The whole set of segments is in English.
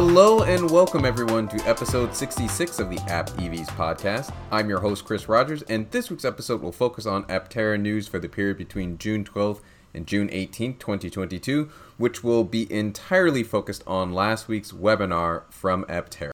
Hello and welcome everyone to episode 66 of the App EVs podcast. I'm your host Chris Rogers, and this week's episode will focus on Aptera news for the period between June 12th and June 18th, 2022, which will be entirely focused on last week's webinar from Aptera.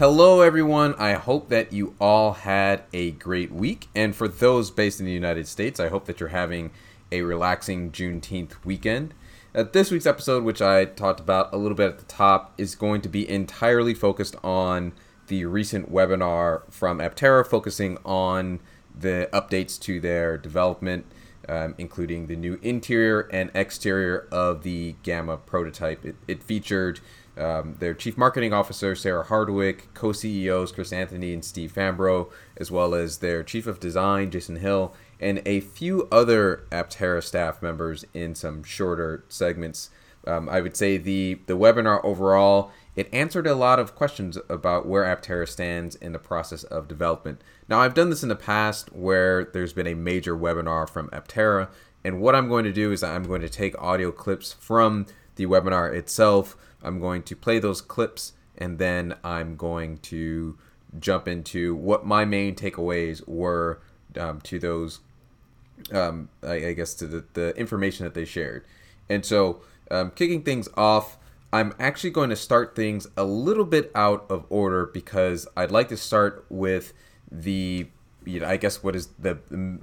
Hello, everyone. I hope that you all had a great week. And for those based in the United States, I hope that you're having a relaxing Juneteenth weekend. Uh, this week's episode, which I talked about a little bit at the top, is going to be entirely focused on the recent webinar from Aptera, focusing on the updates to their development, um, including the new interior and exterior of the Gamma prototype. It, it featured um, their chief marketing officer, Sarah Hardwick, co CEOs, Chris Anthony and Steve Fambro, as well as their chief of design, Jason Hill, and a few other Aptera staff members in some shorter segments. Um, I would say the, the webinar overall, it answered a lot of questions about where Aptera stands in the process of development. Now, I've done this in the past where there's been a major webinar from Aptera, and what I'm going to do is I'm going to take audio clips from the webinar itself I'm going to play those clips and then I'm going to jump into what my main takeaways were um, to those, um, I, I, guess, to the, the information that they shared. And so, um, kicking things off, I'm actually going to start things a little bit out of order because I'd like to start with the, you know, I guess, what is the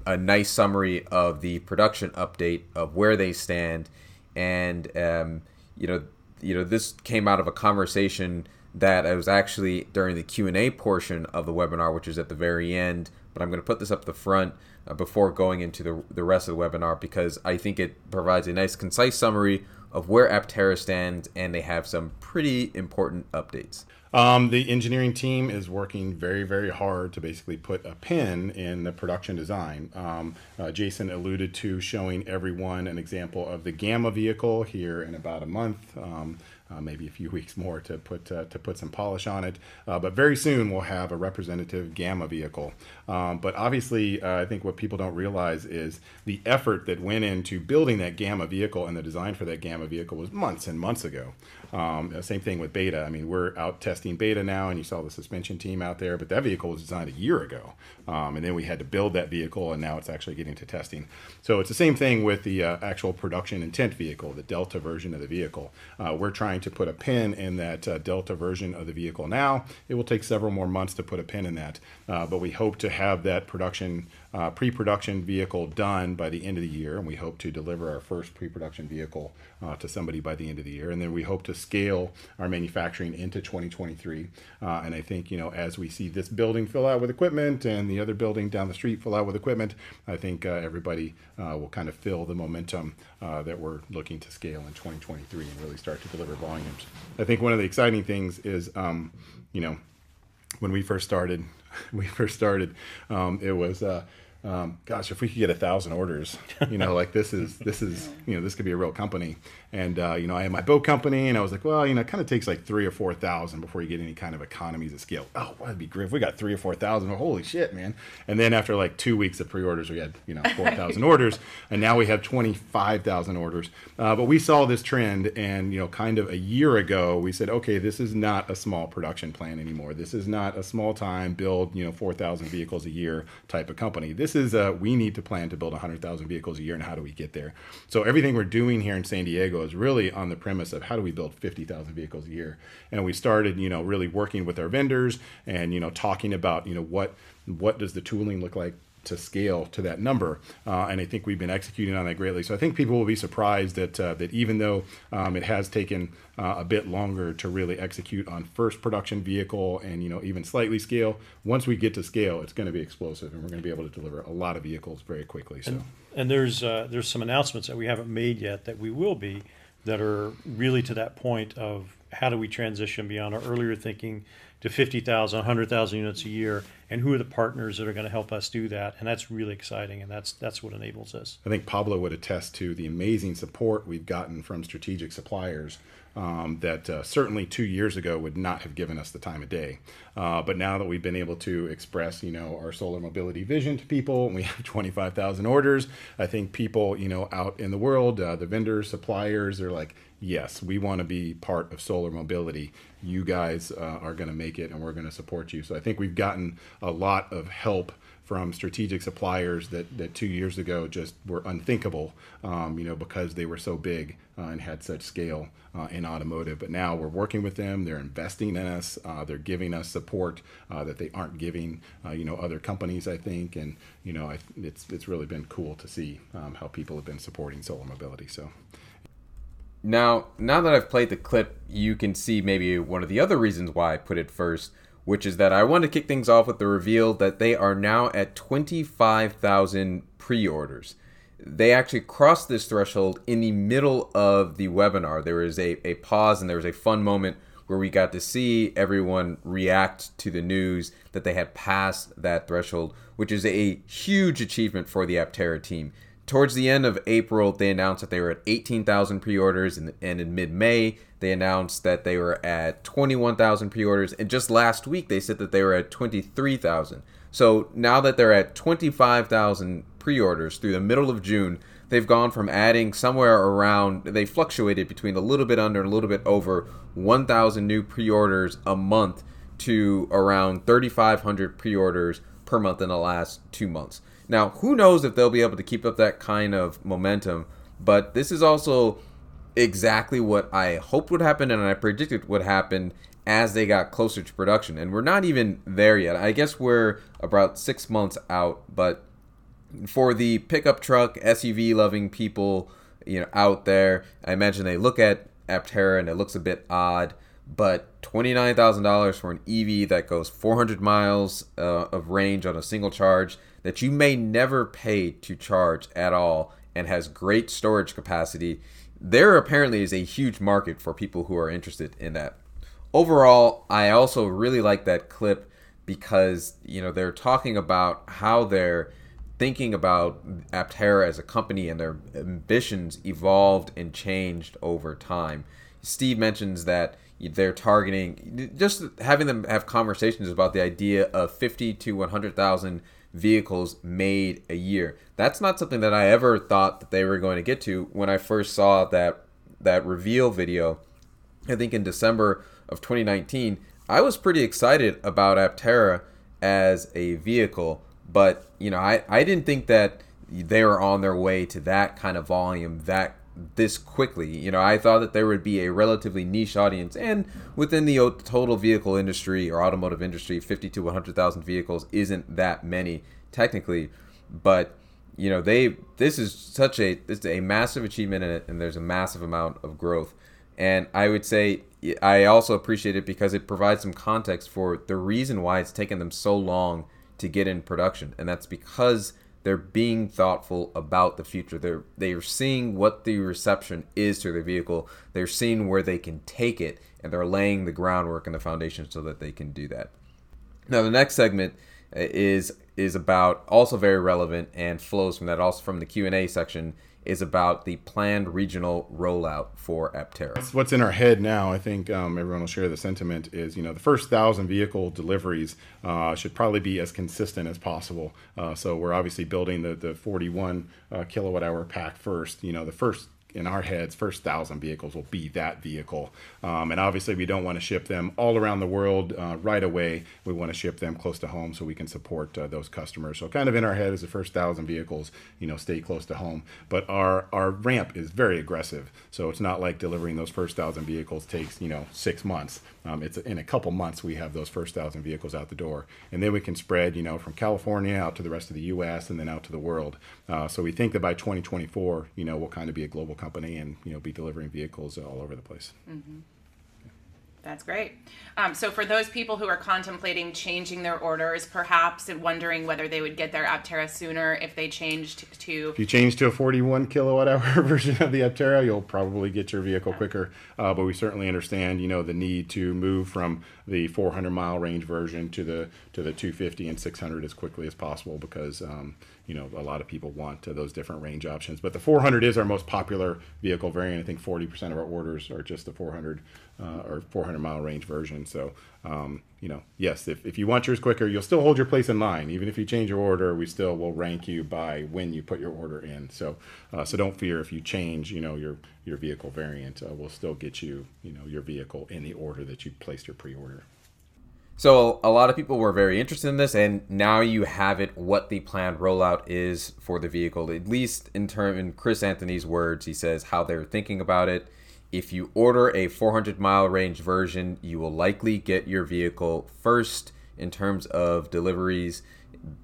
a nice summary of the production update of where they stand, and um, you know you know this came out of a conversation that I was actually during the Q&A portion of the webinar which is at the very end but I'm going to put this up the front uh, before going into the, the rest of the webinar because I think it provides a nice concise summary of where Aptera stands and they have some pretty important updates. Um, the engineering team is working very, very hard to basically put a pin in the production design. Um, uh, Jason alluded to showing everyone an example of the Gamma vehicle here in about a month. Um, uh, maybe a few weeks more to put uh, to put some polish on it. Uh, but very soon we'll have a representative Gamma vehicle. Um, but obviously, uh, I think what people don't realize is the effort that went into building that Gamma vehicle and the design for that Gamma vehicle was months and months ago. Um, same thing with Beta. I mean, we're out testing Beta now, and you saw the suspension team out there, but that vehicle was designed a year ago, um, and then we had to build that vehicle, and now it's actually getting to testing. So it's the same thing with the uh, actual production intent vehicle, the Delta version of the vehicle. Uh, we're trying to put a pin in that uh, Delta version of the vehicle now. It will take several more months to put a pin in that, uh, but we hope to have that production uh, pre-production vehicle done by the end of the year, and we hope to deliver our first pre-production vehicle uh, to somebody by the end of the year, and then we hope to scale our manufacturing into 2023. Uh, and I think you know as we see this building fill out with equipment and the other building down the street fill out with equipment, I think uh, everybody uh, will kind of fill the momentum uh, that we're looking to scale in 2023 and really start to deliver volumes. I think one of the exciting things is, um, you know, when we first started, we first started, um, it was. Uh, um, gosh, if we could get a thousand orders, you know, like this is this is you know this could be a real company. And uh, you know, I had my boat company, and I was like, well, you know, it kind of takes like three or four thousand before you get any kind of economies of scale. Oh, well, that'd be great if we got three or four thousand. Holy shit, man! And then after like two weeks of pre-orders, we had you know four thousand orders, and now we have twenty five thousand orders. Uh, but we saw this trend, and you know, kind of a year ago, we said, okay, this is not a small production plan anymore. This is not a small time build you know four thousand vehicles a year type of company. This is a, we need to plan to build hundred thousand vehicles a year, and how do we get there? So everything we're doing here in San Diego is really on the premise of how do we build 50,000 vehicles a year. And we started, you know, really working with our vendors and, you know, talking about, you know, what what does the tooling look like to scale to that number. Uh, and I think we've been executing on that greatly. So I think people will be surprised that uh, that even though um, it has taken uh, a bit longer to really execute on first production vehicle and you know even slightly scale, once we get to scale, it's going to be explosive, and we're going to be able to deliver a lot of vehicles very quickly. So. And, and there's uh, there's some announcements that we haven't made yet that we will be that are really to that point of how do we transition beyond our earlier thinking to 50,000, 100,000 units a year and who are the partners that are going to help us do that. And that's really exciting, and that's that's what enables us. I think Pablo would attest to the amazing support we've gotten from strategic suppliers um, that uh, certainly two years ago would not have given us the time of day. Uh, but now that we've been able to express, you know, our solar mobility vision to people, and we have 25,000 orders, I think people, you know, out in the world, uh, the vendors, suppliers, they're like, yes, we want to be part of solar mobility. You guys uh, are going to make it, and we're going to support you. So I think we've gotten a lot of help from strategic suppliers that, that two years ago just were unthinkable, um, you know, because they were so big uh, and had such scale uh, in automotive. But now we're working with them. They're investing in us. Uh, they're giving us support uh, that they aren't giving, uh, you know, other companies. I think, and you know, I, it's it's really been cool to see um, how people have been supporting solar mobility. So. Now, now that I've played the clip, you can see maybe one of the other reasons why I put it first which is that I want to kick things off with the reveal that they are now at 25,000 pre orders. They actually crossed this threshold in the middle of the webinar. There was a, a pause and there was a fun moment where we got to see everyone react to the news that they had passed that threshold, which is a huge achievement for the Aptera team. Towards the end of April, they announced that they were at 18,000 pre orders, and, and in mid May, they announced that they were at 21,000 pre orders. And just last week, they said that they were at 23,000. So now that they're at 25,000 pre orders through the middle of June, they've gone from adding somewhere around, they fluctuated between a little bit under and a little bit over 1,000 new pre orders a month to around 3,500 pre orders per month in the last two months. Now, who knows if they'll be able to keep up that kind of momentum, but this is also exactly what I hoped would happen and I predicted would happen as they got closer to production. And we're not even there yet. I guess we're about six months out, but for the pickup truck, SUV loving people, you know, out there, I imagine they look at Aptera and it looks a bit odd, but $29,000 for an EV that goes 400 miles uh, of range on a single charge that you may never pay to charge at all and has great storage capacity there apparently is a huge market for people who are interested in that. Overall, I also really like that clip because you know they're talking about how they're thinking about Aptera as a company and their ambitions evolved and changed over time. Steve mentions that they're targeting just having them have conversations about the idea of 50 to 100,000 vehicles made a year. That's not something that I ever thought that they were going to get to when I first saw that that reveal video. I think in December of 2019, I was pretty excited about Aptera as a vehicle, but you know, I, I didn't think that they were on their way to that kind of volume that this quickly. You know, I thought that there would be a relatively niche audience, and within the total vehicle industry or automotive industry, 50 to 100,000 vehicles isn't that many technically, but you know they this is such a this is a massive achievement in it, and there's a massive amount of growth. And I would say I also appreciate it because it provides some context for the reason why it's taken them so long to get in production, and that's because they're being thoughtful about the future. They're they're seeing what the reception is to their vehicle. They're seeing where they can take it, and they're laying the groundwork and the foundation so that they can do that. Now, the next segment uh, is is about also very relevant and flows from that also from the Q&A section is about the planned regional rollout for Aptera. What's in our head now, I think um, everyone will share the sentiment, is you know the first thousand vehicle deliveries uh, should probably be as consistent as possible. Uh, so we're obviously building the the 41 uh, kilowatt hour pack first. You know the first in our heads, first thousand vehicles will be that vehicle. Um, and obviously, we don't want to ship them all around the world uh, right away. We want to ship them close to home so we can support uh, those customers. So, kind of in our head is the first thousand vehicles, you know, stay close to home. But our our ramp is very aggressive. So it's not like delivering those first thousand vehicles takes you know six months. Um, it's in a couple months we have those first thousand vehicles out the door, and then we can spread you know from California out to the rest of the U.S. and then out to the world. Uh, so we think that by 2024, you know, we'll kind of be a global company and you know be delivering vehicles all over the place. Mm-hmm. That's great. Um, so, for those people who are contemplating changing their orders, perhaps and wondering whether they would get their Aptera sooner if they changed to. If you change to a 41 kilowatt hour version of the Aptera, you'll probably get your vehicle quicker. Uh, but we certainly understand, you know, the need to move from the 400 mile range version to the to the 250 and 600 as quickly as possible because um, you know a lot of people want uh, those different range options. But the 400 is our most popular vehicle variant. I think 40% of our orders are just the 400 uh, or 400 mile range version. So um, you know, yes, if, if you want yours quicker, you'll still hold your place in line. Even if you change your order, we still will rank you by when you put your order in. So uh, so don't fear if you change, you know, your your vehicle variant. Uh, we'll still get you, you know, your vehicle in the order that you placed your pre-order. So a lot of people were very interested in this, and now you have it. What the planned rollout is for the vehicle, at least in term in Chris Anthony's words, he says how they're thinking about it. If you order a 400 mile range version, you will likely get your vehicle first in terms of deliveries.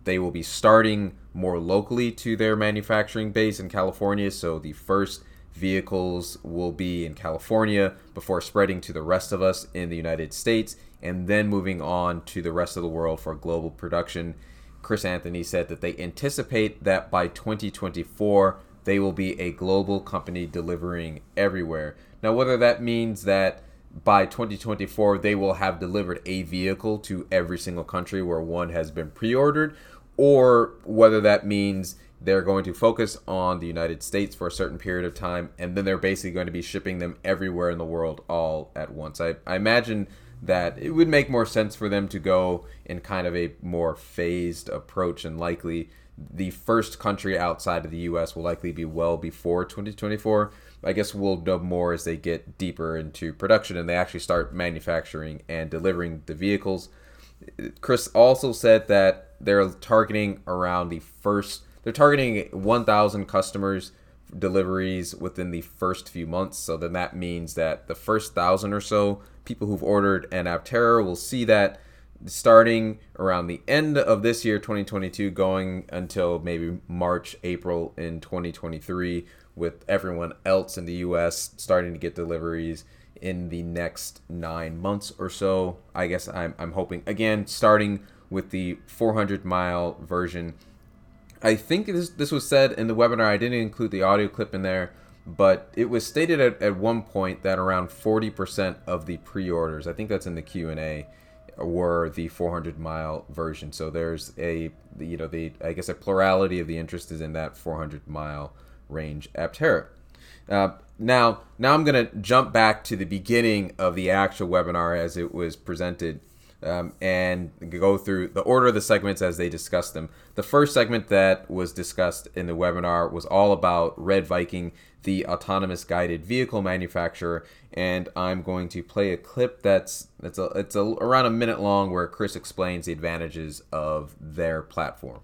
They will be starting more locally to their manufacturing base in California, so the first vehicles will be in California before spreading to the rest of us in the United States and then moving on to the rest of the world for global production. Chris Anthony said that they anticipate that by 2024 they will be a global company delivering everywhere. Now, whether that means that by 2024 they will have delivered a vehicle to every single country where one has been pre ordered, or whether that means they're going to focus on the United States for a certain period of time and then they're basically going to be shipping them everywhere in the world all at once. I, I imagine that it would make more sense for them to go in kind of a more phased approach and likely the first country outside of the US will likely be well before 2024. I guess we'll know more as they get deeper into production and they actually start manufacturing and delivering the vehicles. Chris also said that they're targeting around the first they're targeting 1000 customers deliveries within the first few months. So then that means that the first thousand or so people who've ordered an Aptera will see that starting around the end of this year 2022 going until maybe March April in 2023 with everyone else in the US starting to get deliveries in the next 9 months or so. I guess I'm I'm hoping again starting with the 400 mile version. I think this this was said in the webinar I didn't include the audio clip in there but it was stated at, at one point that around 40% of the pre-orders i think that's in the q&a were the 400 mile version. So there's a you know the i guess a plurality of the interest is in that 400 mile range aptera uh, now now i'm going to jump back to the beginning of the actual webinar as it was presented um, and go through the order of the segments as they discussed them. The first segment that was discussed in the webinar was all about Red Viking, the autonomous guided vehicle manufacturer, and I'm going to play a clip that's that's a, it's a, around a minute long where Chris explains the advantages of their platform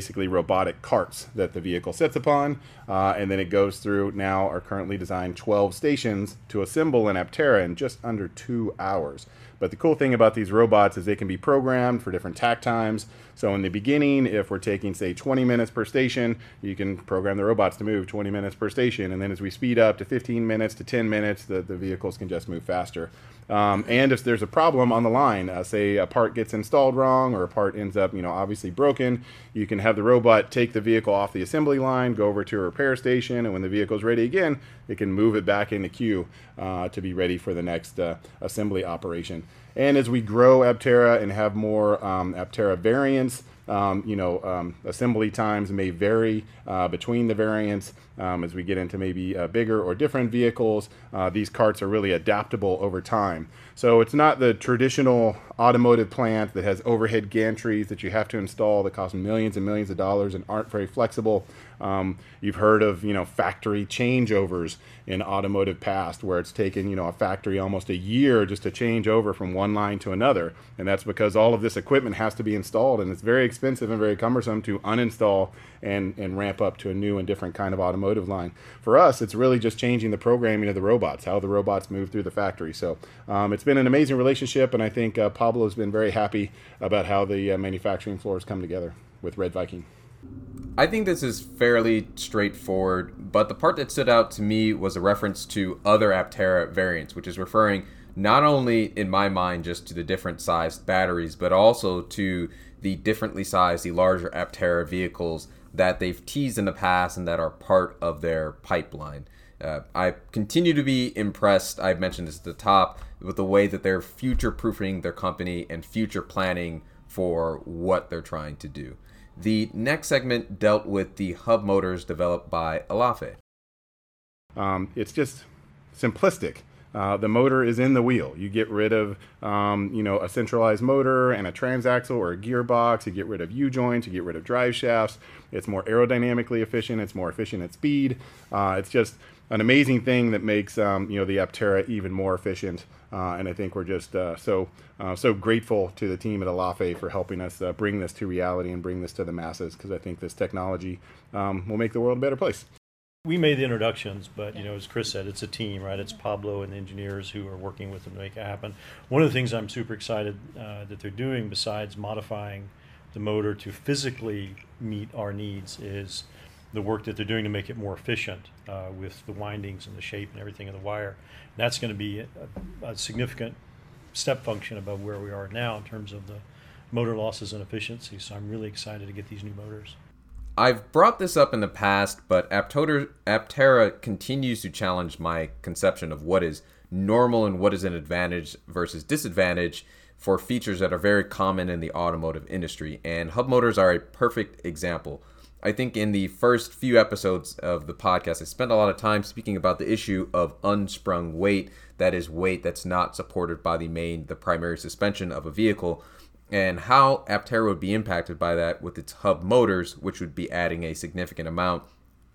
basically robotic carts that the vehicle sits upon, uh, and then it goes through now our currently designed 12 stations to assemble an Aptera in just under two hours. But the cool thing about these robots is they can be programmed for different takt times. So in the beginning, if we're taking say 20 minutes per station, you can program the robots to move 20 minutes per station. And then as we speed up to 15 minutes to 10 minutes, the, the vehicles can just move faster. Um, and if there's a problem on the line, uh, say a part gets installed wrong or a part ends up, you know, obviously broken, you can have the robot take the vehicle off the assembly line, go over to a repair station, and when the vehicle's ready again, it can move it back into queue uh, to be ready for the next uh, assembly operation. And as we grow Aptera and have more um, Aptera variants, um, you know, um, assembly times may vary uh, between the variants. Um, as we get into maybe uh, bigger or different vehicles, uh, these carts are really adaptable over time. So it's not the traditional automotive plant that has overhead gantries that you have to install that cost millions and millions of dollars and aren't very flexible. Um, you've heard of you know factory changeovers in automotive past where it's taken you know a factory almost a year just to change over from one line to another, and that's because all of this equipment has to be installed and it's very expensive and very cumbersome to uninstall and and ramp up to a new and different kind of automotive line. For us, it's really just changing the programming of the robots, how the robots move through the factory. So um, it's been an amazing relationship, and I think uh, Pablo has been very happy about how the uh, manufacturing floors come together with Red Viking. I think this is fairly straightforward, but the part that stood out to me was a reference to other Aptera variants, which is referring not only in my mind just to the different sized batteries, but also to the differently sized, the larger Aptera vehicles that they've teased in the past and that are part of their pipeline. Uh, I continue to be impressed. I've mentioned this at the top with the way that they're future proofing their company and future planning for what they're trying to do. The next segment dealt with the hub motors developed by Elaphe. Um, it's just simplistic. Uh, the motor is in the wheel. You get rid of, um, you know, a centralized motor and a transaxle or a gearbox. You get rid of U joints. You get rid of drive shafts. It's more aerodynamically efficient. It's more efficient at speed. Uh, it's just an amazing thing that makes, um, you know, the Aptera even more efficient. Uh, and I think we're just uh, so uh, so grateful to the team at Elaphe for helping us uh, bring this to reality and bring this to the masses because I think this technology um, will make the world a better place we made the introductions, but you know, as Chris said, it's a team, right? It's Pablo and the engineers who are working with them to make it happen. One of the things I'm super excited uh, that they're doing, besides modifying the motor to physically meet our needs, is the work that they're doing to make it more efficient uh, with the windings and the shape and everything of the wire. And that's going to be a, a significant step function above where we are now in terms of the motor losses and efficiency. So I'm really excited to get these new motors. I've brought this up in the past, but Aptoder, Aptera continues to challenge my conception of what is normal and what is an advantage versus disadvantage for features that are very common in the automotive industry. And hub motors are a perfect example. I think in the first few episodes of the podcast, I spent a lot of time speaking about the issue of unsprung weight. That is weight that's not supported by the main, the primary suspension of a vehicle and how Aptera would be impacted by that with its hub motors, which would be adding a significant amount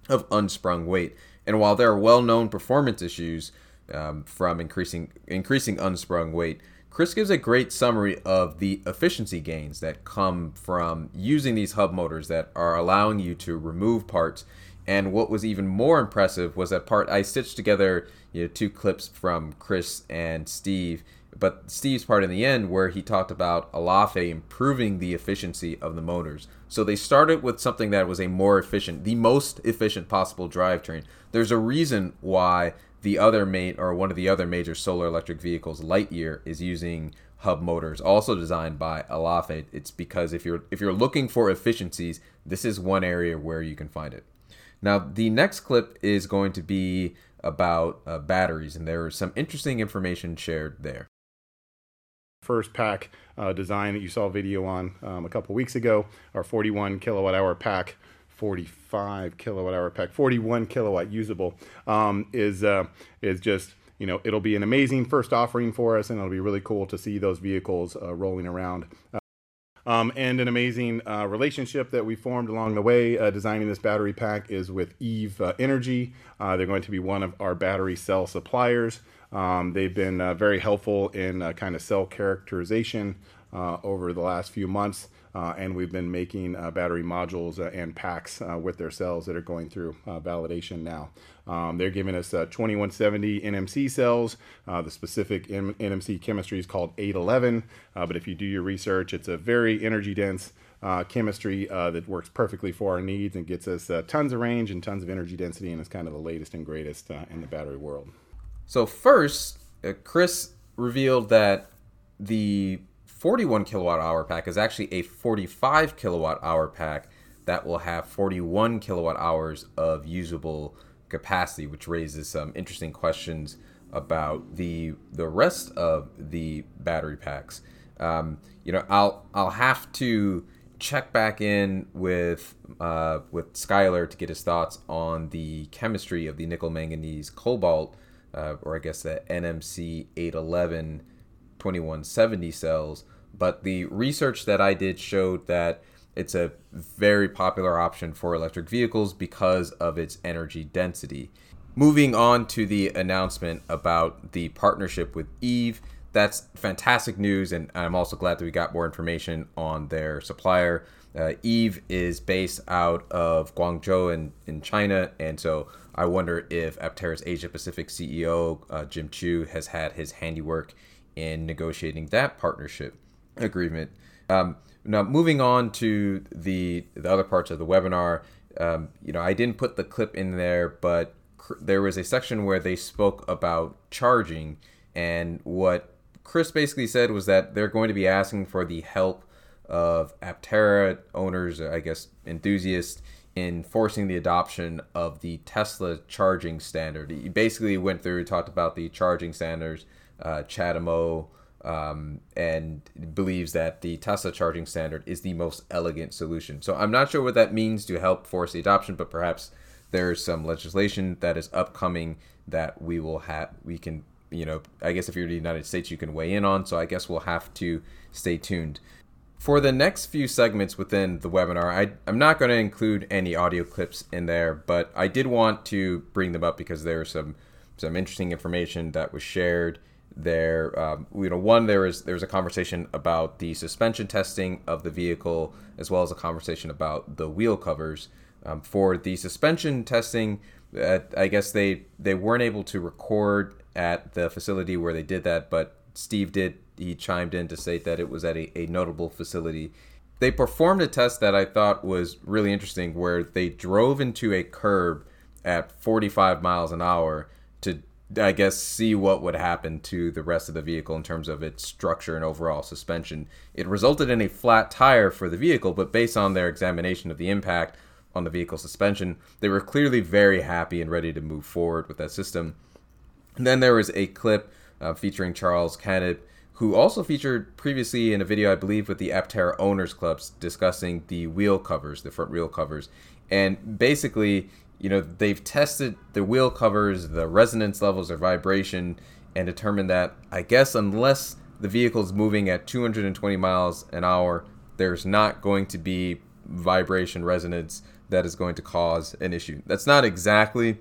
of unsprung weight. And while there are well-known performance issues um, from increasing increasing unsprung weight, Chris gives a great summary of the efficiency gains that come from using these hub motors that are allowing you to remove parts. And what was even more impressive was that part I stitched together you know, two clips from Chris and Steve but Steve's part in the end where he talked about Elaphe improving the efficiency of the motors. So they started with something that was a more efficient, the most efficient possible drivetrain. There's a reason why the other mate or one of the other major solar electric vehicles, Lightyear, is using hub motors, also designed by Elaphe. It's because if you're if you're looking for efficiencies, this is one area where you can find it. Now the next clip is going to be about uh, batteries, and there is some interesting information shared there first pack uh, design that you saw video on um, a couple weeks ago, our 41 kilowatt hour pack, 45 kilowatt hour pack, 41 kilowatt usable, um, is uh, is just you know it'll be an amazing first offering for us, and it'll be really cool to see those vehicles uh, rolling around. Um, and an amazing uh, relationship that we formed along the way uh, designing this battery pack is with Eve uh, Energy. Uh, they're going to be one of our battery cell suppliers. Um, they've been uh, very helpful in uh, kind of cell characterization uh, over the last few months, uh, and we've been making uh, battery modules uh, and packs with their cells that are going through validation now. Um, they're giving us 2170 NMC cells. the specific M- NMC chemistry is called 811, but if you do your research, it's a very energy dense. Uh, chemistry uh, that works perfectly for our needs and gets us uh, tons of range and tons of energy density and is kind of the latest and greatest in the battery world. So first, uh, Chris revealed that the 41 kilowatt hour pack is actually a 45 kilowatt hour pack that will have 41 kilowatt hours of usable capacity, which raises some interesting questions about the the rest of the battery packs. Um, you know, I'll I'll have to check back in with uh, with Skylar to get his thoughts on the chemistry of the nickel manganese cobalt uh, or I guess the NMC 811 2170 cells. But the research that I did showed that it's a very popular option for electric vehicles because of its energy density. Moving on to the announcement about the partnership with Eve, that's fantastic news, and I'm also glad that we got more information on their supplier. Uh, Eve is based out of Guangzhou in, in China, and so I wonder if Aptera's Asia Pacific CEO, uh, Jim Chu, has had his handiwork in negotiating that partnership agreement. Um, now, moving on to the the other parts of the webinar, um, you know, I didn't put the clip in there, but cr- there was a section where they spoke about charging And what Chris basically said was that they're going to be asking for the help of Aptera owners, I guess enthusiasts, in forcing the adoption of the Tesla charging standard. He basically went through, talked about the charging standards, uh, CHAdeMO, um, and believes that the Tesla charging standard is the most elegant solution. So I'm not sure what that means to help force the adoption, but perhaps there's some legislation that is upcoming that we will have, we can, you know, I guess if you're in the United States, you can weigh in on. So I guess we'll have to stay tuned. For the next few segments within the webinar, I, I'm not going to include any audio clips in there, but I did want to bring them up because there there's some some interesting information that was shared there. Um, you know, one there was there was a conversation about the suspension testing of the vehicle, as well as a conversation about the wheel covers. Um, for the suspension testing, uh, I guess they they weren't able to record at the facility where they did that, but Steve did he chimed in to say that it was at a, a notable facility. They performed a test that I thought was really interesting, where they drove into a curb at 45 miles an hour to I guess see what would happen to the rest of the vehicle in terms of its structure and overall suspension. It resulted in a flat tire for the vehicle, but based on their examination of the impact on the vehicle suspension, they were clearly very happy and ready to move forward with that system. And then there was a clip uh, featuring Charles Canet who also featured previously in a video, I believe, with the Aptera Owners Clubs discussing the wheel covers, the front wheel covers. And basically, you know, they've tested the wheel covers, the resonance levels, their vibration, and determined that, I guess, unless the vehicle is moving at 220 miles an hour, there's not going to be vibration resonance that is going to cause an issue. That's not exactly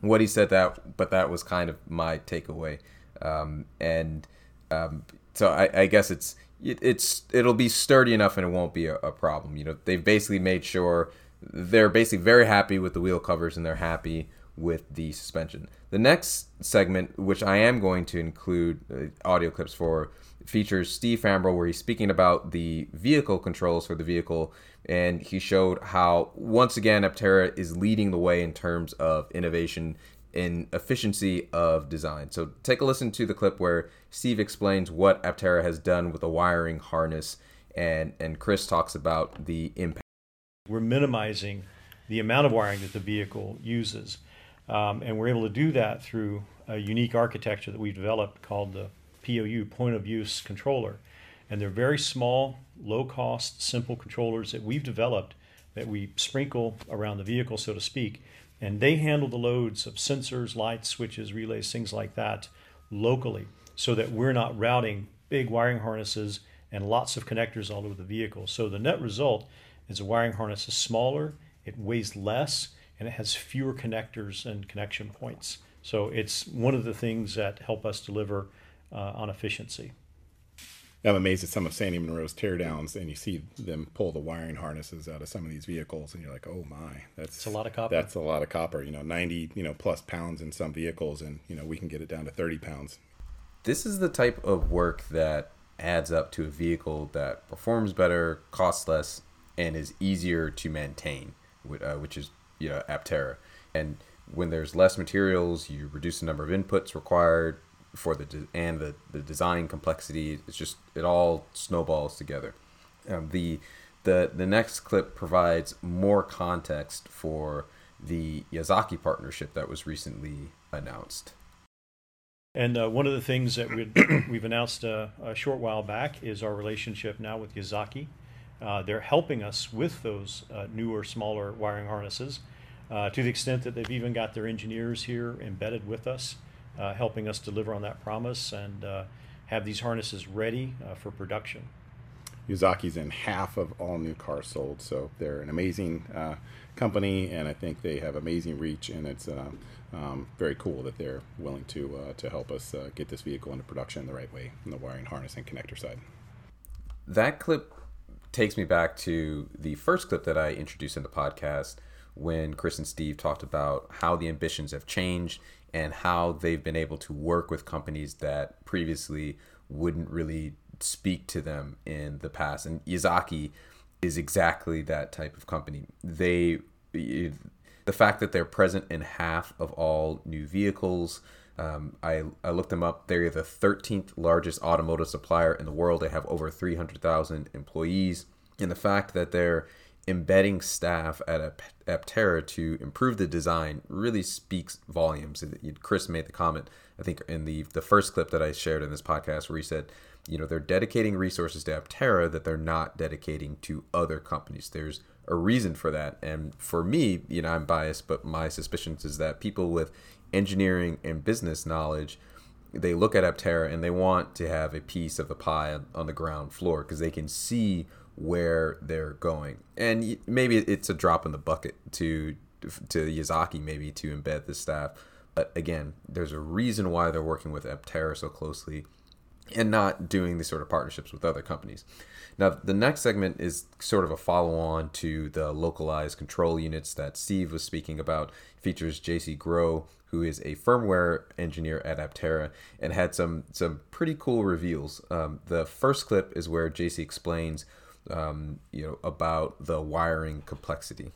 what he said that, but that was kind of my takeaway. Um, and um, so I, I, guess it's it, it's it'll be sturdy enough and it won't be a, a, problem. You know, they've basically made sure they're basically very happy with the wheel covers and they're happy with the suspension. The next segment, which I am going to include uh, audio clips for, features Steve Fambro, where he's speaking about the vehicle controls for the vehicle, and he showed how once again Aptera is leading the way in terms of innovation in efficiency of design. So take a listen to the clip where Steve explains what Aptera has done with the wiring harness, and and Chris talks about the impact. We're minimizing the amount of wiring that the vehicle uses, um, and we're able to do that through a unique architecture that we've developed called the POU Point of Use Controller, and they're very small, low cost, simple controllers that we've developed that we sprinkle around the vehicle, so to speak and they handle the loads of sensors, lights, switches, relays, things like that locally so that we're not routing big wiring harnesses and lots of connectors all over the vehicle. So the net result is the wiring harness is smaller, it weighs less, and it has fewer connectors and connection points. So it's one of the things that help us deliver uh, on efficiency. I'm amazed at some of Sandy Munro's teardowns, and you see them pull the wiring harnesses out of some of these vehicles, and you're like, "Oh my, that's it's a lot of copper." That's a lot of copper. You know, 90 you know plus pounds in some vehicles, and you know we can get it down to 30 pounds. This is the type of work that adds up to a vehicle that performs better, costs less, and is easier to maintain, uh, which is you know Aptera. And when there's less materials, you reduce the number of inputs required for the de- and the, the design complexity. It's just it all snowballs together. Um, the the the next clip provides more context for the Yazaki partnership that was recently announced. And uh, one of the things that we we've announced uh, a short while back is our relationship now with Yazaki. Uh, they're helping us with those uh, newer, smaller wiring harnesses uh, to the extent that they've even got their engineers here embedded with us uh, helping us deliver on that promise and uh, have these harnesses ready uh, for production. Yazaki's in half of all new cars sold, so they're an amazing uh, company, and I think they have amazing reach, and it's uh, um, very cool that they're willing to uh, to help us get this vehicle into production the right way on the wiring harness and connector side. That clip takes me back to the first clip that I introduced in the podcast when Chris and Steve talked about how the ambitions have changed and how they've been able to work with companies that previously wouldn't really speak to them in the past. And Yazaki is exactly that type of company. They the fact that they're present in half of all new vehicles. Um, I, I looked them up. They're the 13th largest automotive supplier in the world. They have over 300,000 employees. And the fact that they're embedding staff at Aptera to improve the design really speaks volumes. Chris made the comment, I think, in the, the first clip that I shared in this podcast, where he said, you know, they're dedicating resources to Aptera that they're not dedicating to other companies. There's a reason for that. And for me, you know, I'm biased, but my suspicions is that people with engineering and business knowledge they look at Aptera and they want to have a piece of the pie on, the ground floor because they can see where they're going. And maybe it's a drop in the bucket to to Yazaki maybe to embed the staff. But again, there's a reason why they're working with Aptera so closely and not doing these sort of partnerships with other companies. Now, the next segment is sort of a follow on to the localized control units that Steve was speaking about. It features JC Grow, who is a firmware engineer at Aptera, and had some some pretty cool reveals. Um, the first clip is where JC explains, um, you know, about the wiring complexity.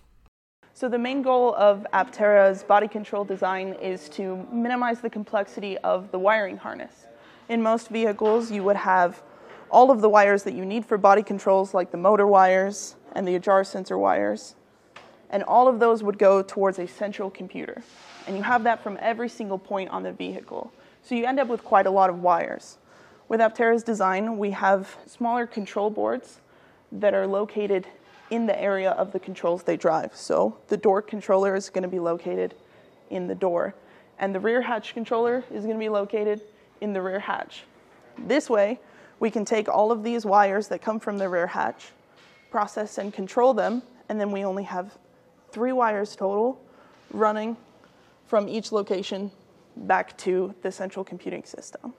So the main goal of Aptera's body control design is to minimize the complexity of the wiring harness. In most vehicles, you would have all of the wires that you need for body controls, like the motor wires and the ajar sensor wires, and all of those would go towards a central computer. And you have that from every single point on the vehicle. So you end up with quite a lot of wires. With Aptera's design, we have smaller control boards that are located in the area of the controls they drive. So the door controller is going to be located in the door, and the rear hatch controller is going to be located in the rear hatch. This way, we can take all of these wires that come from the rear hatch, process and control them, and then we only have three wires total running from each location back to the central computing system.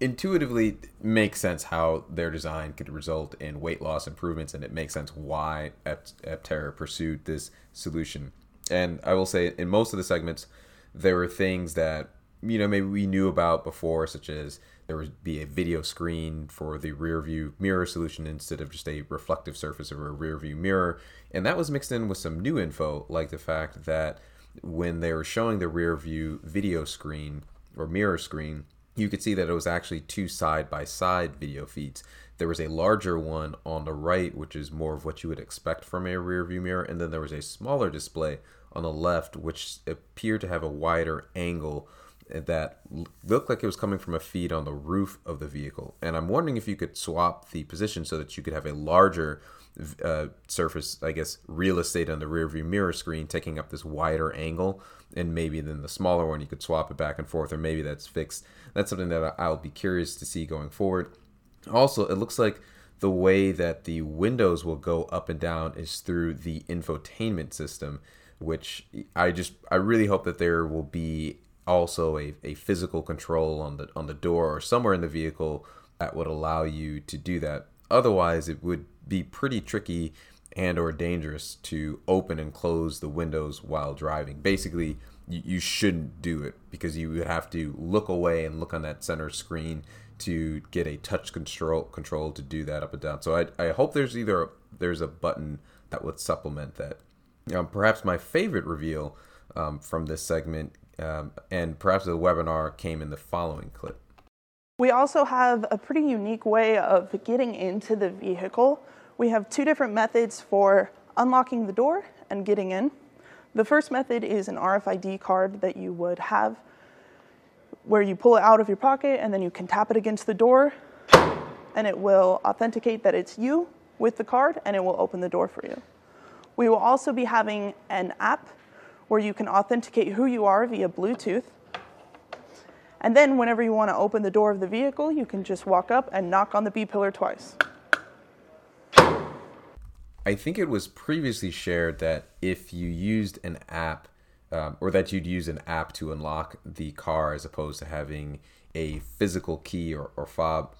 Intuitively makes sense how their design could result in weight loss improvements, and it makes sense why Aptera pursued this solution. And I will say, in most of the segments, there were things that you know maybe we knew about before, such as there would be a video screen for the rear view mirror solution instead of just a reflective surface of a rear view mirror. And that was mixed in with some new info, like the fact that when they were showing the rear view video screen or mirror screen, you could see that it was actually two side by side video feeds. There was a larger one on the right, which is more of what you would expect from a rear view mirror, and then there was a smaller display on the left, which appeared to have a wider angle that looked like it was coming from a feed on the roof of the vehicle. And I'm wondering if you could swap the position so that you could have a larger uh, surface, I guess, real estate on the rear view mirror screen, taking up this wider angle. And maybe then the smaller one, you could swap it back and forth, or maybe that's fixed. That's something that I'll be curious to see going forward. Also, it looks like the way that the windows will go up and down is through the infotainment system which I just I really hope that there will be also a, a physical control on the on the door or somewhere in the vehicle that would allow you to do that. Otherwise, it would be pretty tricky and or dangerous to open and close the windows while driving. Basically, you, you shouldn't do it because you would have to look away and look on that center screen to get a touch control control to do that up and down. So I, I hope there's either a, there's a button that would supplement that. Um, perhaps my favorite reveal um, from this segment um, and perhaps the webinar came in the following clip. We also have a pretty unique way of getting into the vehicle. We have two different methods for unlocking the door and getting in. The first method is an RFID card that you would have where you pull it out of your pocket and then you can tap it against the door and it will authenticate that it's you with the card and it will open the door for you. We will also be having an app where you can authenticate who you are via Bluetooth. And then, whenever you want to open the door of the vehicle, you can just walk up and knock on the B pillar twice. I think it was previously shared that if you used an app, um, or that you'd use an app to unlock the car as opposed to having a physical key or, or fob,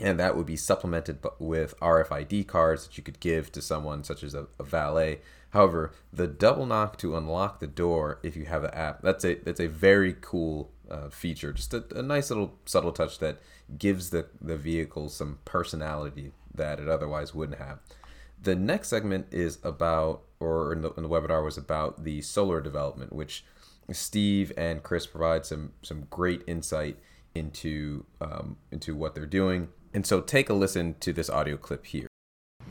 and that would be supplemented with RFID cards that you could give to someone, such as a, a valet, However, the double knock to unlock the door if you have the app, that's a that's a very cool uh, feature. Just a, a, nice little subtle touch that gives the, the vehicle some personality that it otherwise wouldn't have. The next segment is about, or in the, in the webinar was about the solar development, which Steve and Chris provide some some great insight into um, into what they're doing. And so take a listen to this audio clip here.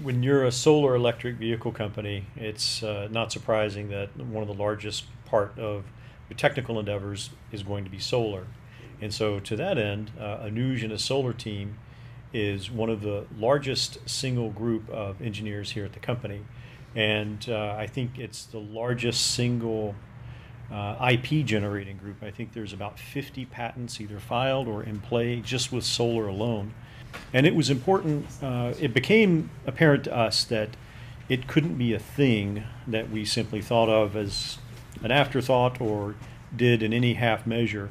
When you're a solar electric vehicle company, it's uh, not surprising that one of the largest part of your technical endeavors is going to be solar. And so, to that end, uh, Anuj and his solar team is one of the largest single group of engineers here at the company. And uh, I think it's the largest single uh, IP generating group. I think there's about 50 patents either filed or in play just with solar alone. And it was important, uh, it became apparent to us that it couldn't be a thing that we simply thought of as an afterthought or did in any half measure.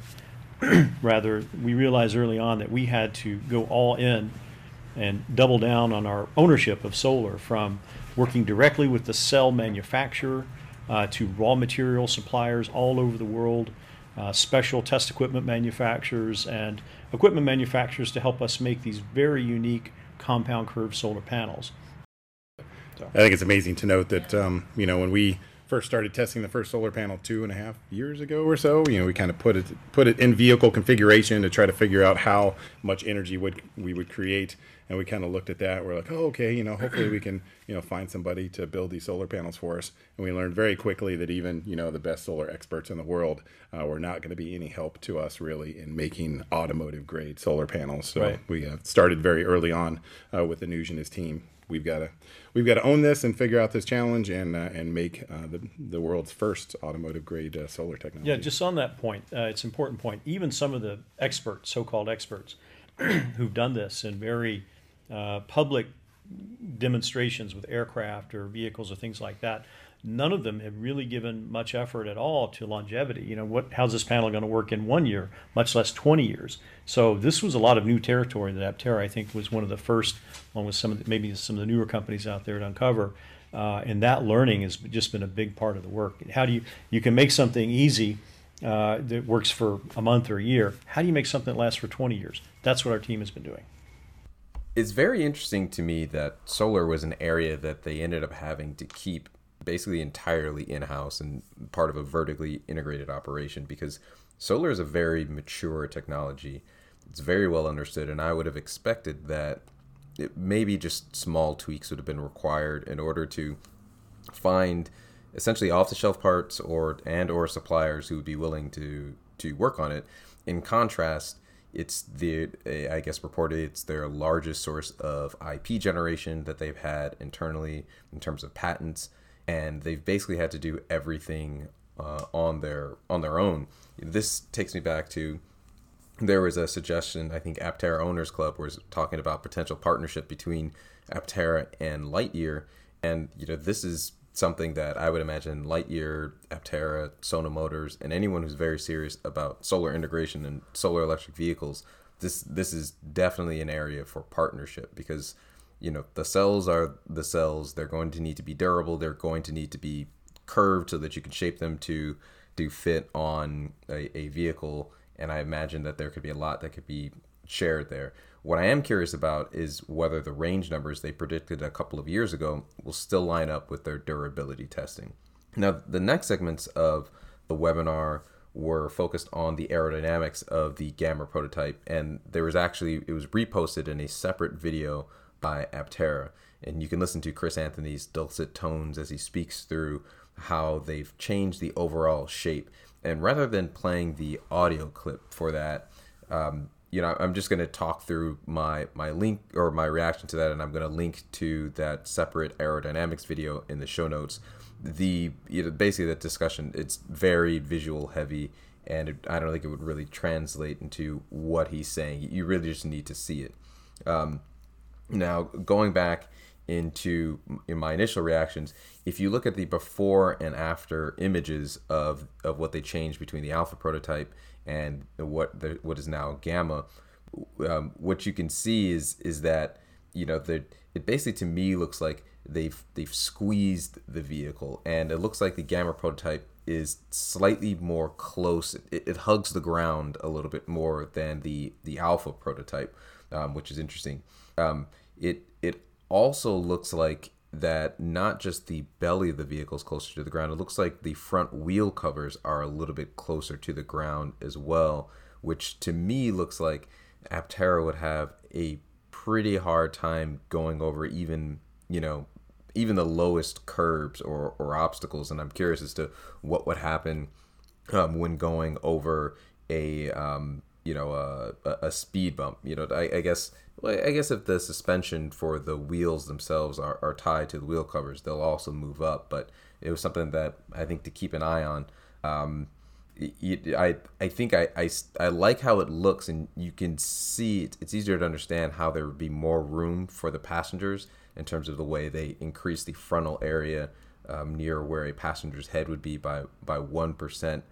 Rather, we realized early on that we had to go all in and double down on our ownership of solar from working directly with the cell manufacturer uh, to raw material suppliers all over the world, uh, special test equipment manufacturers, and equipment manufacturers to help us make these very unique compound curved solar panels. So. I think it's amazing to note that um, you know when we first started testing the first solar panel two and a half years ago or so, you know, we kind of put it put it in vehicle configuration to try to figure out how much energy would we would create, and we kind of looked at that. We're like, oh, okay, you know, hopefully we can you know find somebody to build these solar panels for us. And we learned very quickly that even you know the best solar experts in the world uh, were not going to be any help to us really in making automotive grade solar panels. So right. we uh, started very early on uh, with Anuj and his team we've got to we've got to own this and figure out this challenge and uh, and make uh, the the world's first automotive grade uh, solar technology. Yeah, just on that point, uh, it's an important point. Even some of the experts, so-called experts, who've done this in very uh, public demonstrations with aircraft or vehicles or things like that, none of them have really given much effort at all to longevity. You know, what how's this panel going to work in one year, much less 20 years? So this was a lot of new territory that Aptera, I think, was one of the first, along with some of the, maybe some of the newer companies out there to uncover. Uh, and that learning has just been a big part of the work. How do you you can make something easy uh, that works for a month or a year? How do you make something that lasts for 20 years? That's what our team has been doing. It's very interesting to me that solar was an area that they ended up having to keep basically entirely in house and part of a vertically integrated operation because solar is a very mature technology. It's very well understood, and I would have expected that it, maybe just small tweaks would have been required in order to find essentially off-the-shelf parts or and or suppliers who would be willing to to work on it. In contrast, it's the I guess reported it's their largest source of IP generation that they've had internally in terms of patents and they've basically had to do everything uh, on their on their own. This takes me back to there was a suggestion I think Aptera Owners Club was talking about potential partnership between Aptera and Lightyear, and you know this is something that I would imagine Lightyear, Aptera, Sono Motors, and anyone who's very serious about solar integration and solar electric vehicles. This this is definitely an area for partnership because you know the cells are the cells. They're going to need to be durable. They're going to need to be curved so that you can shape them to to fit on a, a vehicle. And i imagine that there could be a lot that could be shared there. What i am curious about is whether the range numbers they predicted a couple of years ago will still line up with their durability testing. Now the next segments of the webinar were focused on the aerodynamics of the gamma prototype. And there was actually it was reposted in a separate video by Aptera. And you can listen to Chris Anthony's dulcet tones as he speaks through how they've changed the overall shape. And rather than playing the audio clip for that, um, you know, I'm just going to talk through my my link or my reaction to that, and I'm going to link to that separate aerodynamics video in the show notes. The you know, basically that discussion, it's very visual heavy, and it, I don't think it would really translate into what he's saying. You really just need to see it. Um, now, going back into in my initial reactions, if you look at the before and after images of, of what they changed between the alpha prototype and what the, what is now gamma, um, what you can see is is that you know the it basically to me looks like they've they've squeezed the vehicle and it looks like the gamma prototype is slightly more close it, it hugs the ground a little bit more than the the alpha prototype um, which is interesting. Um, it it also looks like that not just the belly of the vehicle is closer to the ground, it looks like the front wheel covers are a little bit closer to the ground as well, which to me looks like Aptera would have a pretty hard time going over even, you know, even the lowest curbs or, or obstacles. And I'm curious as to what would happen um, when going over a um, you know a, a speed bump. You know, I, I guess well, I guess if the suspension for the wheels themselves are, are tied to the wheel covers, they'll also move up. But it was something that I think to keep an eye on. Um, I I think I, I, I like how it looks, and you can see it, it's easier to understand how there would be more room for the passengers in terms of the way they increase the frontal area um, near where a passenger's head would be by by one percent.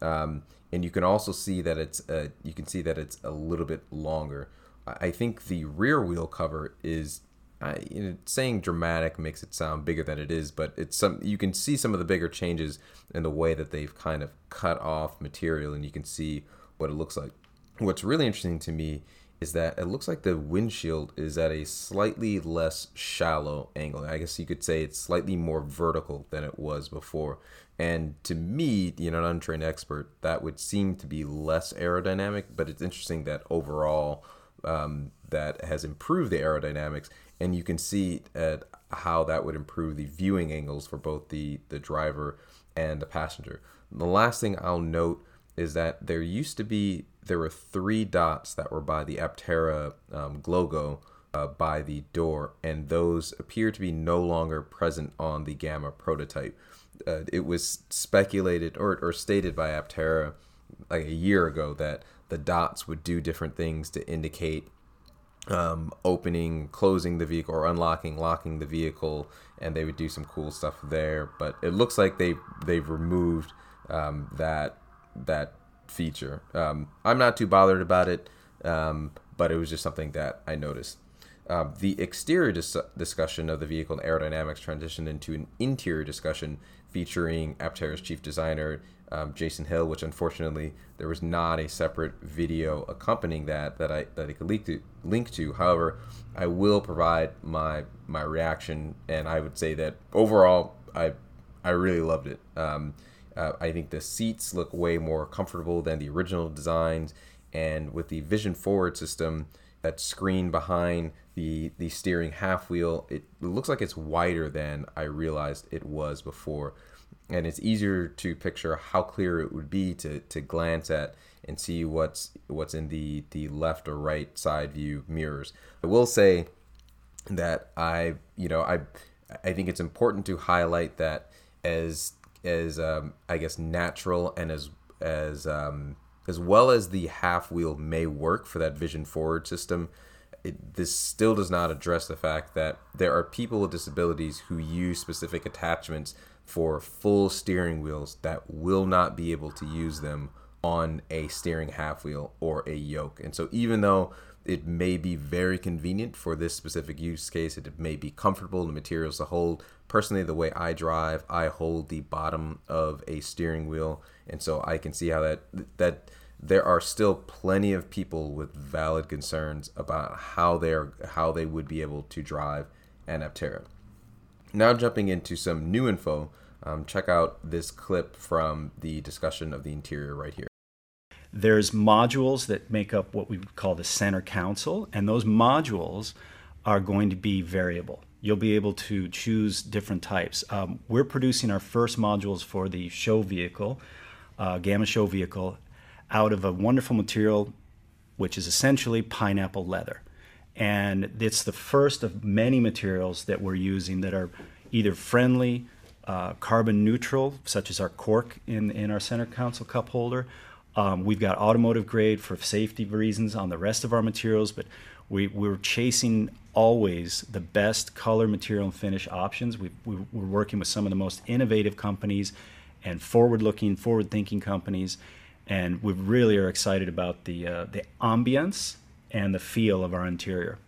Um, and you can also see that it's uh, you can see that it's a little bit longer. I think the rear wheel cover is I, you know, saying dramatic makes it sound bigger than it is, but it's some you can see some of the bigger changes in the way that they've kind of cut off material, and you can see what it looks like. What's really interesting to me is that it looks like the windshield is at a slightly less shallow angle. I guess you could say it's slightly more vertical than it was before. And to me, you know, an untrained expert, that would seem to be less aerodynamic, but it's interesting that overall um, that has improved the aerodynamics. And you can see at how that would improve the viewing angles for both the, the driver and the passenger. The last thing I'll note is that there used to be there were three dots that were by the Aptera um, logo uh, by the door, and those appear to be no longer present on the Gamma prototype. Uh, it was speculated or, or stated by Aptera like a year ago that the dots would do different things to indicate um, opening, closing the vehicle, or unlocking, locking the vehicle, and they would do some cool stuff there. But it looks like they they've removed um, that that feature. Um, I'm not too bothered about it, um, but it was just something that I noticed. Um, the exterior dis- discussion of the vehicle and aerodynamics transitioned into an interior discussion featuring Aptera's chief designer, um, Jason Hill, which unfortunately there was not a separate video accompanying that that I that I could link to. Link to. However, I will provide my my reaction, and I would say that overall, I I really loved it. Um, uh, I think the seats look way more comfortable than the original designs, and with the Vision Forward system, that screen behind the the steering half wheel, it looks like it's wider than I realized it was before, and it's easier to picture how clear it would be to to glance at and see what's what's in the the left or right side view mirrors. I will say that I you know I I think it's important to highlight that as as um, I guess natural and as as um, as well as the half wheel may work for that vision forward system. It, this still does not address the fact that there are people with disabilities who use specific attachments for full steering wheels that will not be able to use them on a steering half wheel or a yoke. And so, even though it may be very convenient for this specific use case. It may be comfortable, the materials to hold. Personally, the way I drive, I hold the bottom of a steering wheel, and so I can see how that that there are still plenty of people with valid concerns about how they're how they would be able to drive an Aptera. Now jumping into some new info, um, check out this clip from the discussion of the interior right here. There's modules that make up what we call the center console, and those modules are going to be variable. You'll be able to choose different types. Um, we're producing our first modules for the show vehicle, uh, Gamma show vehicle, out of a wonderful material, which is essentially pineapple leather. And it's the first of many materials that we're using that are either friendly, uh, carbon neutral, such as our cork in, in our center console cup holder, um, we've got automotive grade for safety reasons on the rest of our materials, but we, we're chasing always the best color, material, and finish options. We, we, we're working with some of the most innovative companies and forward-looking, forward-thinking companies, and we really are excited about the uh, the ambience and the feel of our interior.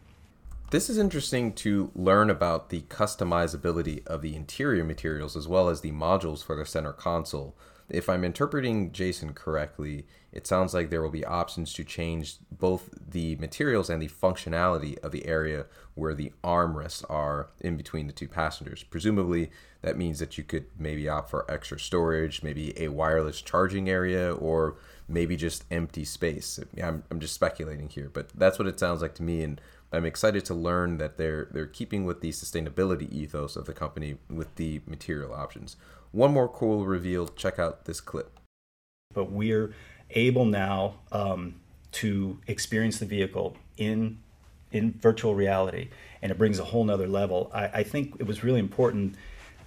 This is interesting to learn about the customizability of the interior materials as well as the modules for the center console if I'm interpreting Jason correctly, it sounds like there will be options to change both the materials and the functionality of the area where the armrests are in between the two passengers. Presumably, that means that you could maybe opt for extra storage, maybe a wireless charging area, or maybe just empty space. I'm, I'm just speculating here, but that's what it sounds like to me. And I'm excited to learn that they're they're keeping with the sustainability ethos of the company with the material options. One more cool reveal. Check out this clip. But we're able now um, to experience the vehicle in in virtual reality, and it brings a whole nother level. I, I think it was really important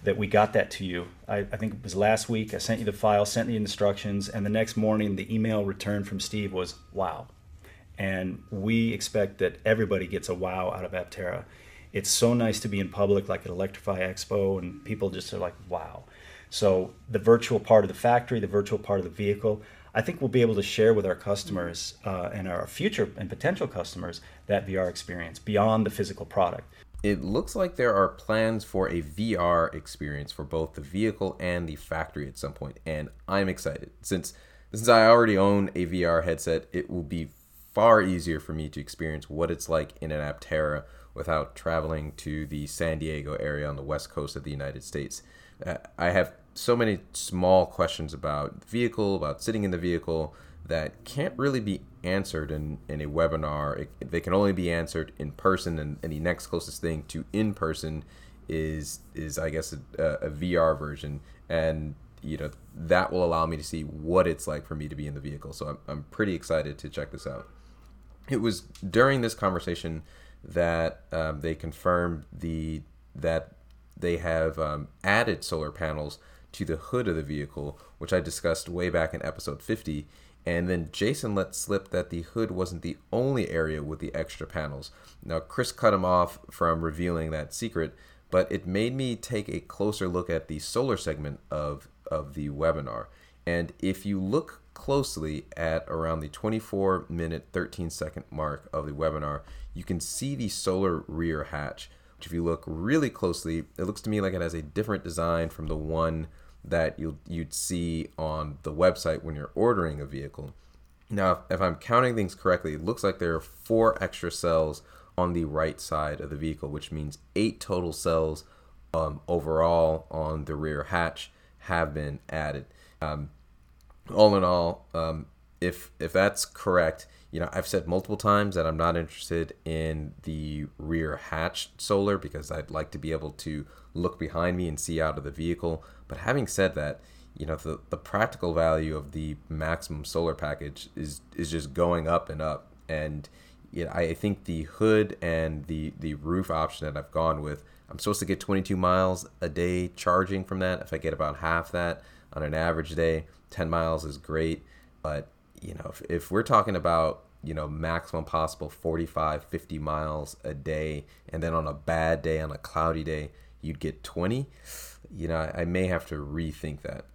that we got that to you. I, I, think it was last week. I sent you the file, sent the instructions, and the next morning the email returned from Steve was, "Wow." And we expect that everybody gets a wow out of Aptera. It's so nice to be in public, like at Electrify Expo, and people just are like, wow. So, the virtual part of the factory, the virtual part of the vehicle, I think we'll be able to share with our customers uh, and our future and potential customers that VR experience beyond the physical product. It looks like there are plans for a VR experience for both the vehicle and the factory at some point, and I'm excited. Since since I already own a VR headset, it will be far easier for me to experience what it's like in an Aptera without traveling to the San Diego area on the west coast of the United States. Uh, I have so many small questions about vehicle, about sitting in the vehicle, that can't really be answered in, in a webinar. It, they can only be answered in person, and, and the next closest thing to in person is is I guess a, a VR version, and you know that will allow me to see what it's like for me to be in the vehicle. So I'm I'm pretty excited to check this out it was during this conversation that um, they confirmed the that they have um, added solar panels to the hood of the vehicle, which I discussed way back in episode 50. And then Jason let slip that the hood wasn't the only area with the extra panels. Now, Chris cut him off from revealing that secret, but it made me take a closer look at the solar segment of, of the webinar. And if you look closely at around the 24 minute 13 second mark of the webinar, you can see the solar rear hatch. Which, if you look really closely, it looks to me like it has a different design from the one that you you'd see on the website when you're ordering a vehicle. Now, if I'm counting things correctly, it looks like there are four extra cells on the right side of the vehicle, which means eight total cells um, overall on the rear hatch have been added. Um, all in all, um, if if that's correct, you know, I've said multiple times that I'm not interested in the rear hatch solar because I'd like to be able to look behind me and see out of the vehicle. But having said that, you know, the, the practical value of the maximum solar package is is just going up and up. And you know, I think the hood and the the roof option that I've gone with, I'm supposed to get 22 miles a day charging from that. If I get about half that on an average day, 10 miles is great, but you know, if, if we're talking about you know maximum possible 45 50 miles a day and then on a bad day on a cloudy day you'd get 20 you know i, I may have to rethink that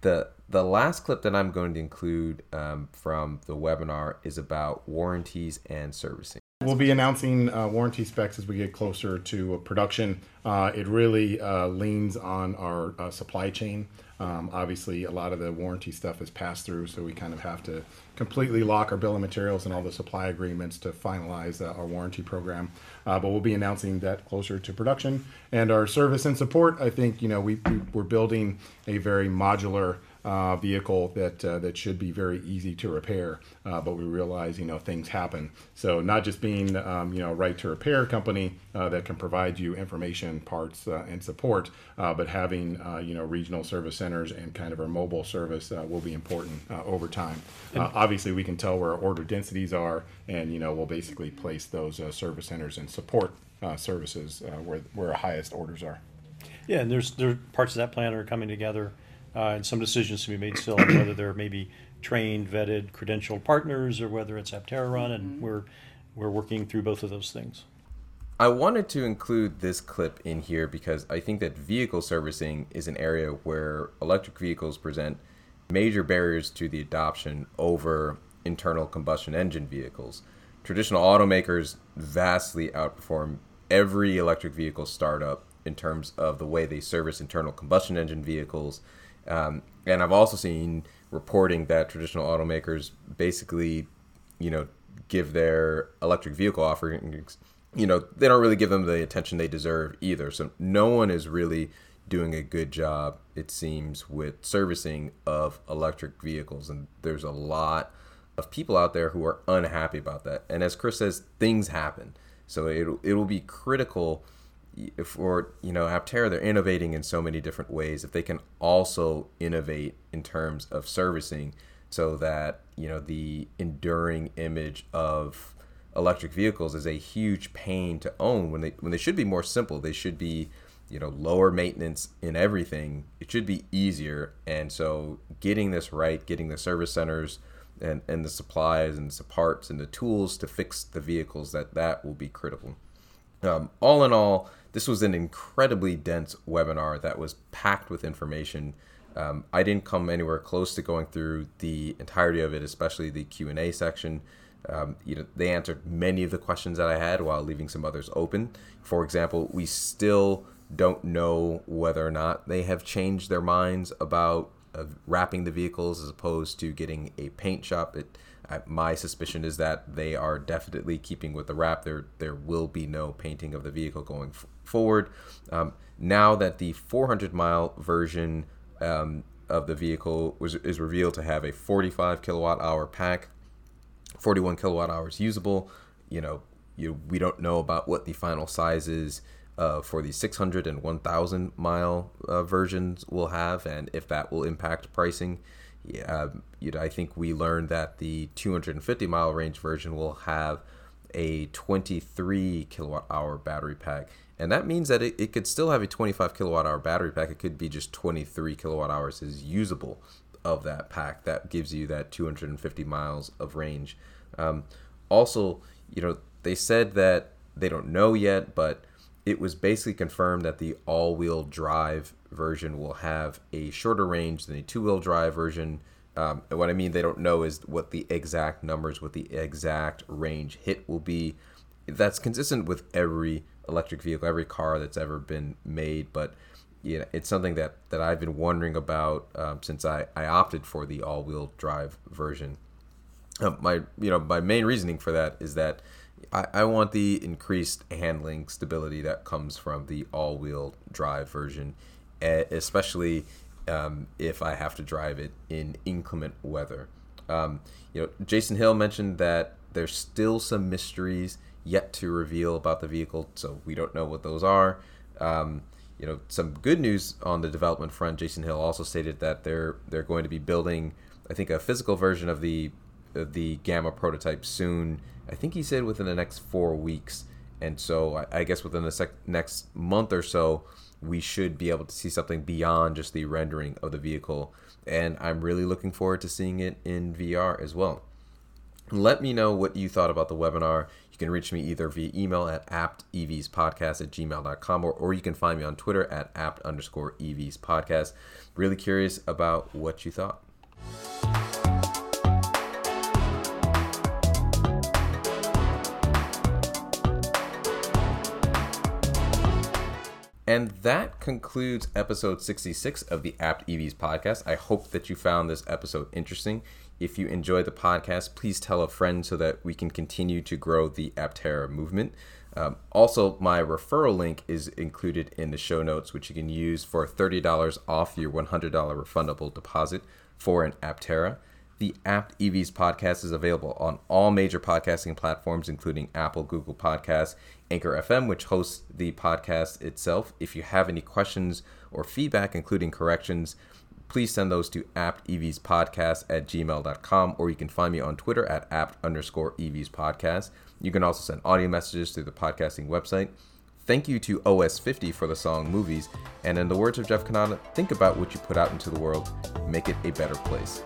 the the last clip that i'm going to include um, from the webinar is about warranties and servicing We'll be announcing uh, warranty specs as we get closer to production. Uh, it really uh, leans on our uh, supply chain. Um, obviously, a lot of the warranty stuff is passed through, so we kind of have to completely lock our bill of materials and all the supply agreements to finalize uh, our warranty program. Uh, but we'll be announcing that closer to production. And our service and support, I think, you know, we, we, we're building a very modular uh, vehicle that uh, that should be very easy to repair. Uh, but we realize you know things happen. So not just being um, you know right to repair company uh, that can provide you information, parts, uh, and support, uh, but having you know regional service centers and kind of our mobile service will be important over time. obviously, we can tell where our order densities are, and you know we'll basically place those service centers and support services where where our highest orders are. Yeah, and there's there parts of that plan are coming together uh, and some decisions to be made still on whether they're maybe trained, vetted, credentialed partners or whether it's Aptera run, and mm-hmm. we're we're working through both of those things. I wanted to include this clip in here because I think that vehicle servicing is an area where electric vehicles present major barriers to the adoption over internal combustion engine vehicles. Traditional automakers vastly outperform every electric vehicle startup in terms of the way they service internal combustion engine vehicles Um, and I've also seen reporting that traditional automakers basically, you know, give their electric vehicle offerings, you know, they don't really give them the attention they deserve either. So no one is really doing a good job, it seems, with servicing of electric vehicles. And there's a lot of people out there who are unhappy about that. And as Chris says, things happen. So it it will be critical for you know Aptera. They're innovating in so many different ways. If they can also innovate in terms of servicing, so that you know the enduring image of electric vehicles is a huge pain to own when they when they should be more simple. They should be you know lower maintenance in everything. It should be easier. And so getting this right, getting the service centers and, and the supplies and the parts and the tools to fix the vehicles that that will be critical um, all in all this was an incredibly dense webinar that was packed with information um, i didn't come anywhere close to going through the entirety of it especially the q&a section um, you know they answered many of the questions that i had while leaving some others open for example we still don't know whether or not they have changed their minds about of wrapping the vehicles as opposed to getting a paint shop. It, my suspicion is that they are definitely keeping with the wrap. There, there will be no painting of the vehicle going f- forward. Um, now that the 400 mile version um, of the vehicle was is revealed to have a 45 kilowatt hour pack, 41 kilowatt hours usable. You know, you we don't know about what the final size is uh, for the 600 and 1000 mile uh, versions will have and if that will impact pricing. Yeah, you know, I think we learned that the 250 mile range version will have a 23 kilowatt hour battery pack. And that means that it, it could still have a 25 kilowatt hour battery pack. It could be just 23 kilowatt hours is usable of that pack. That gives you that 250 miles of range. Um, also, you know, they said that they don't know yet, but it was basically confirmed that the all-wheel drive version will have a shorter range than the two-wheel drive version. Um, and what I mean they don't know is what the exact numbers, what the exact range hit will be. That's consistent with every electric vehicle, every car that's ever been made. But you know, it's something that, that I've been wondering about um, since I, I opted for the all-wheel drive version. Uh, my you know my main reasoning for that is that I, I want the increased handling stability that comes from the all-wheel drive version, especially um, if I have to drive it in inclement weather. Um, you know, Jason Hill mentioned that there's still some mysteries yet to reveal about the vehicle, so we don't know what those are. Um, you know, some good news on the development front. Jason Hill also stated that they're they're going to be building, I think, a physical version of the of the Gamma prototype soon I think he said within the next four weeks. And so I, I guess within the sec- next month or so, we should be able to see something beyond just the rendering of the vehicle. And I'm really looking forward to seeing it in VR as well. Let me know what you thought about the webinar. You can reach me either via email at aptevspodcast at gmail.com or, or you can find me on Twitter at apt underscore evs podcast. Really curious about what you thought. And that concludes episode 66 of the Apt EVs podcast. I hope that you found this episode interesting. If you enjoyed the podcast, please tell a friend so that we can continue to grow the Aptera movement. Um, also, my referral link is included in the show notes, which you can use for $30 off your $100 refundable deposit for an Aptera. The Apt EVs podcast is available on all major podcasting platforms, including Apple, Google Podcasts, Anchor FM, which hosts the podcast itself. If you have any questions or feedback, including corrections, please send those to aptevspodcast at gmail.com or you can find me on Twitter at apt underscore evs podcast. You can also send audio messages through the podcasting website. Thank you to OS50 for the song Movies. And in the words of Jeff Kanata, think about what you put out into the world, make it a better place.